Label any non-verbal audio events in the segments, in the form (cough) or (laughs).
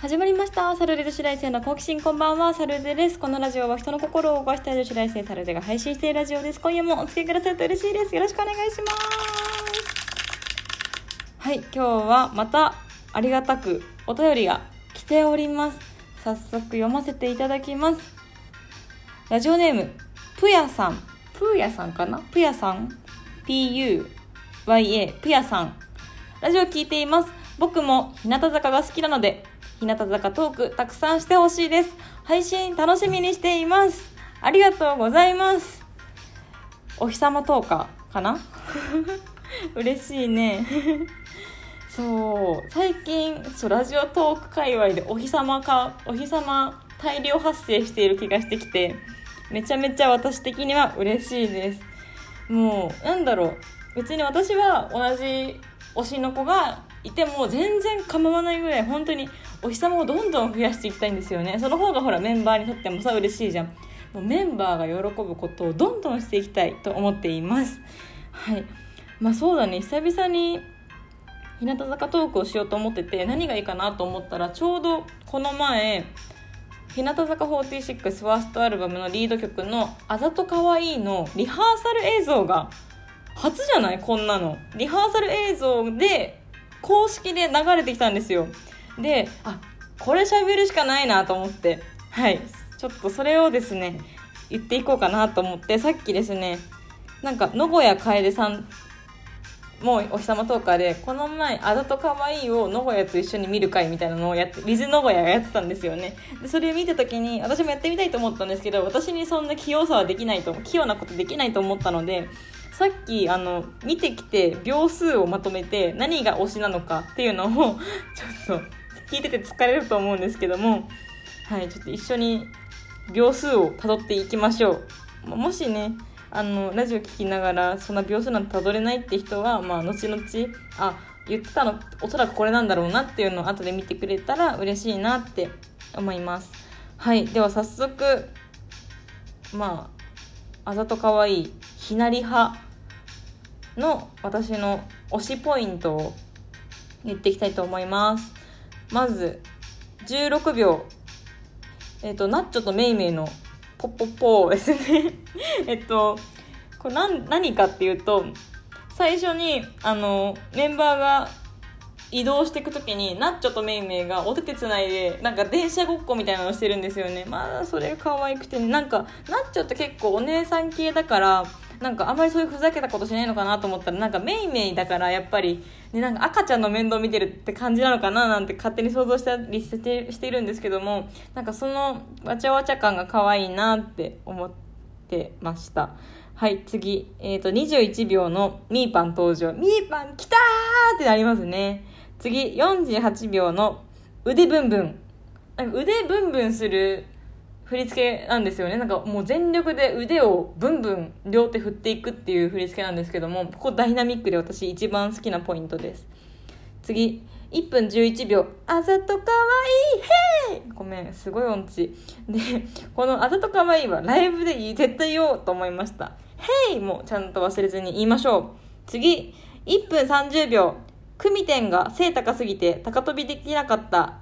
始まりました。サルデ女子大生の好奇心こんばんは。サルデです。このラジオは人の心を動かしたい女子大生サルデが配信しているラジオです。今夜もお付き合いくださると嬉しいです。よろしくお願いします。はい。今日はまたありがたくお便りが来ております。早速読ませていただきます。ラジオネームぷやさん。ぷやさんかな？ぷやさん？PUYA ぷやさん。ラジオ聞いています。僕も日向坂が好きなので日向坂トークたくさんしてほしいです。配信楽しみにしています。ありがとうございます。お日様トーカーかな？(laughs) 嬉しいね。そう、最近、そう、ラジオトーク界隈でお日様か、お日様大量発生している気がしてきて、めちゃめちゃ私的には嬉しいです。もう、なんだろう。別に私は同じ推しの子がいても全然構わないぐらい本当にお日様をどんどん増やしていきたいんですよね。その方がほらメンバーにとってもさ嬉しいじゃん。もうメンバーが喜ぶことをどんどんしていきたいと思っています。はい。まあそうだね。久々に日向坂トークをしようと思ってて何がいいかなと思ったらちょうどこの前日向坂46ファーストアルバムのリード曲の「あざとかわいい」のリハーサル映像が初じゃない？こんなの。リハーサル映像で公式で流れてきたんですよ。であこれ喋るしかないなと思って。はい。ちょっとそれをですね言っていこうかなと思って。さっきですねなんか野古屋楓さんもうお日様トーカーでこの前「あざとかわいい」を野古屋と一緒に見る会みたいなのをやって水野古屋がやってたんですよね。でそれを見た時に私もやってみたいと思ったんですけど私にそんな器用さはできないと器用なことできないと思ったのでさっきあの見てきて秒数をまとめて何が推しなのかっていうのを (laughs) ちょっと聞いてて疲れると思うんですけどもはいちょっと一緒に秒数をたどっていきましょう。もしねあのラジオ聞きながらそんな秒数なんてたどれないって人はまあ後々あ言ってたのおそらくこれなんだろうなっていうのを後で見てくれたら嬉しいなって思います。はいでは早速まああざとかわいいひなり派。の私の推しポイントを言っていきたいと思います。まず16秒えっ、とナッチョとメイメイのポッポッポーですね。(laughs) えっとこれ何何かっていうと最初にあのメンバーが移動していく時にナッチョとメイメイがお手手つないでなんか電車ごっこみたいなのをしてるんですよね。まあそれ可愛くて、ね、なんかナッチョって結構お姉さん系だからなんかあんまりそういうふざけたことしないのかなと思ったらなんかメイメイだからやっぱり、ね、なんか赤ちゃんの面倒見てるって感じなのかななんて勝手に想像したりしてしてるんですけどもなんかそのわちゃわちゃ感が可愛いなって思ってました。はい次、えーと、21秒のミーパン登場。ミーパン来たーってなりますね。次48秒の腕ブンブン。腕ブンブンする振り付けなんですよね。なんかもう全力で腕をブンブン両手振っていくっていう振り付けなんですけどもここダイナミックで私一番好きなポイントです。次1分11秒。あざとかわいい！へい！ごめんすごい音痴。でこのあざとかわいいはライブで絶対言おうと思いました。へい！もちゃんと忘れずに言いましょう。次1分30秒。組点が背高すぎて高跳びできなかった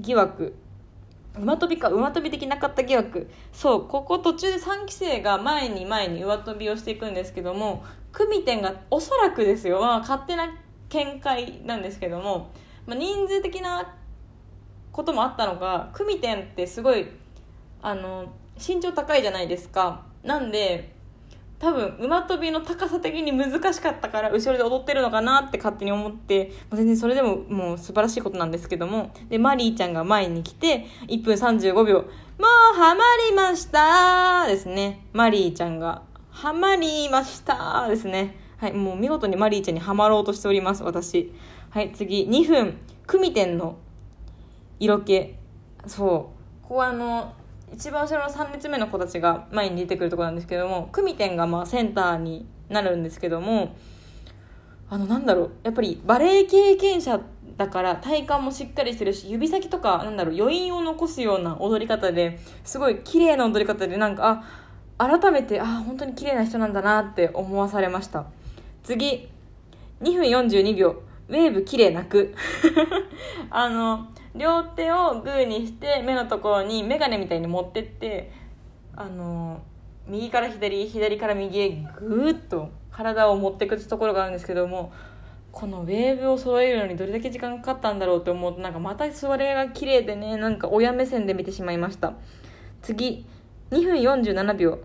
疑惑。馬跳びか馬跳びできなかった疑惑。そうここ途中で3期生が前に前に馬跳びをしていくんですけども組点がおそらくですよ、まあ、勝手な見解なんですけども、まあ、人数的なこともあったのか組点ってすごいあの身長高いじゃないですか。なんで多分馬跳びの高さ的に難しかったから後ろで踊ってるのかなって勝手に思って全然それでももう素晴らしいことなんですけども。でマリーちゃんが前に来て1分35秒もうハマりましたですね。マリーちゃんがハマりましたですね。はいもう見事にマリーちゃんにはまろうとしております私。はい次2分組点の色気。そう。ここはあの一番後ろの3列目の子たちが前に出てくるとこなんですけども組点がまあセンターになるんですけどもあのなんだろうやっぱりバレエ経験者だから体幹もしっかりしてるし指先とかなんだろう余韻を残すような踊り方ですごい綺麗な踊り方でなんかあ改めてあ本当に綺麗な人なんだなって思わされました。次2分42秒ウェーブ綺麗泣く。(laughs) あの両手をグーにして目のところに眼鏡みたいに持ってってあの右から左左から右へグーッと体を持っていくところがあるんですけどもこのウェーブを揃えるのにどれだけ時間かかったんだろうって思うとなんかまたそれが綺麗でねなんか親目線で見てしまいました。次2分47秒。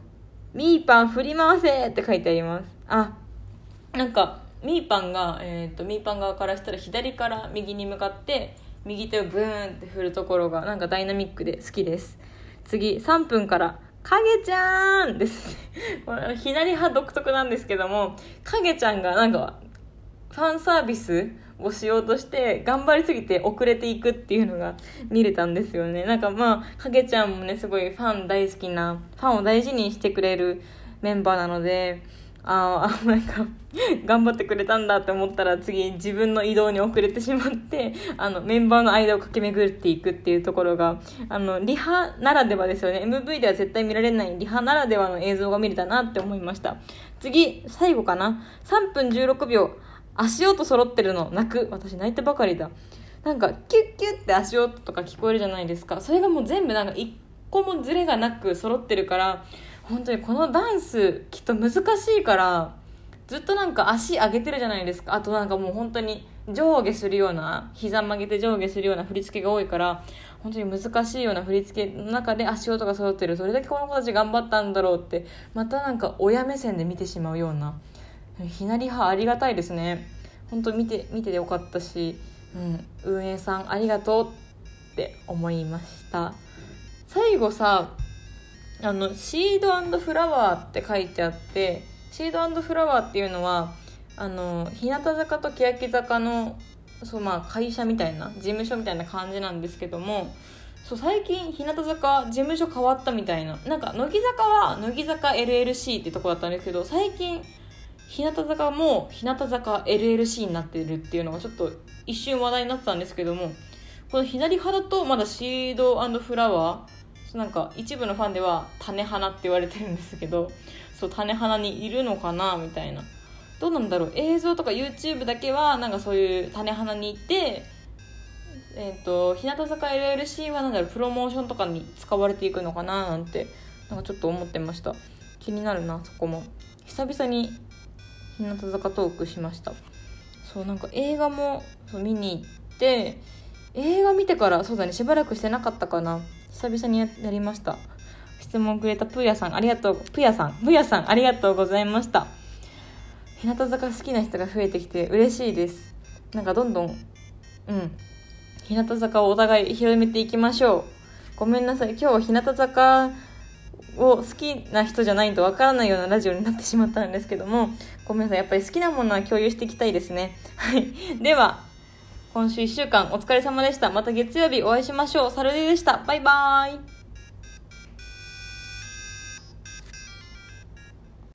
ミーパン振り回せって書いてあります。あなんかミーパンが、えーと、ミーパン側からしたら左から右に向かって右手をブーンって振るところがなんかダイナミックで好きです。次3分から影ちゃんです。(laughs) ね左派独特なんですけども影ちゃんがなんかファンサービスをしようとして頑張りすぎて遅れていくっていうのが見れたんですよね。なんかまあ影ちゃんもねすごいファン大好きなファンを大事にしてくれるメンバーなのでああなんか頑張ってくれたんだって思ったら次自分の移動に遅れてしまってあのメンバーの間を駆け巡っていくっていうところがあのリハならではですよね。MV では絶対見られないリハならではの映像が見れたなって思いました。次最後かな。3分16秒。足音揃ってるの泣く。私泣いてばかりだ。なんかキュッキュッって足音とか聞こえるじゃないですか。それがもう全部なんか一個もズレがなく揃ってるから本当にこのダンスきっと難しいからずっとなんか足上げてるじゃないですか。あとなんかもう本当に上下するような膝曲げて上下するような振り付けが多いから本当に難しいような振り付けの中で足音が揃ってる。それだけこの子たち頑張ったんだろうってまたなんか親目線で見てしまうようなひなり派ありがたいですね。本当見て見ててよかったし、うん、運営さんありがとうって思いました。最後さあのシードフラワーって書いてあってシードフラワーっていうのはあの日向坂と欅坂のそう、まあ、会社みたいな事務所みたいな感じなんですけどもそう最近日向坂事務所変わったみたいななんか乃木坂は乃木坂 LLC ってとこだったんですけど最近日向坂も日向坂 LLC になってるっていうのがちょっと一瞬話題になってたんですけどもこの左肌とまだシードフラワーなんか一部のファンでは種花って言われてるんですけどそう種花にいるのかなみたいな。どうなんだろう。映像とか YouTube だけはなんかそういう種花に行ってえっ、ー、と日向坂 LLC はなんだろうプロモーションとかに使われていくのかななんてなんかちょっと思ってました。気になるなそこも。久々に日向坂トークしました。そうなんか映画も見に行って映画見てからそうだねしばらくしてなかったかな。久々にやりました。質問くれたプーヤさんありがとう。プヤさんプヤさんありがとうございました。日向坂好きな人が増えてきて嬉しいです。なんかどんどんうん。日向坂をお互い広めていきましょう。ごめんなさい。今日は日向坂を好きな人じゃないとわからないようなラジオになってしまったんですけども。ごめんなさい。やっぱり好きなものは共有していきたいですね。はい。では今週1週間お疲れ様でした。また月曜日お会いしましょう。サルデーでした。バイバーイ。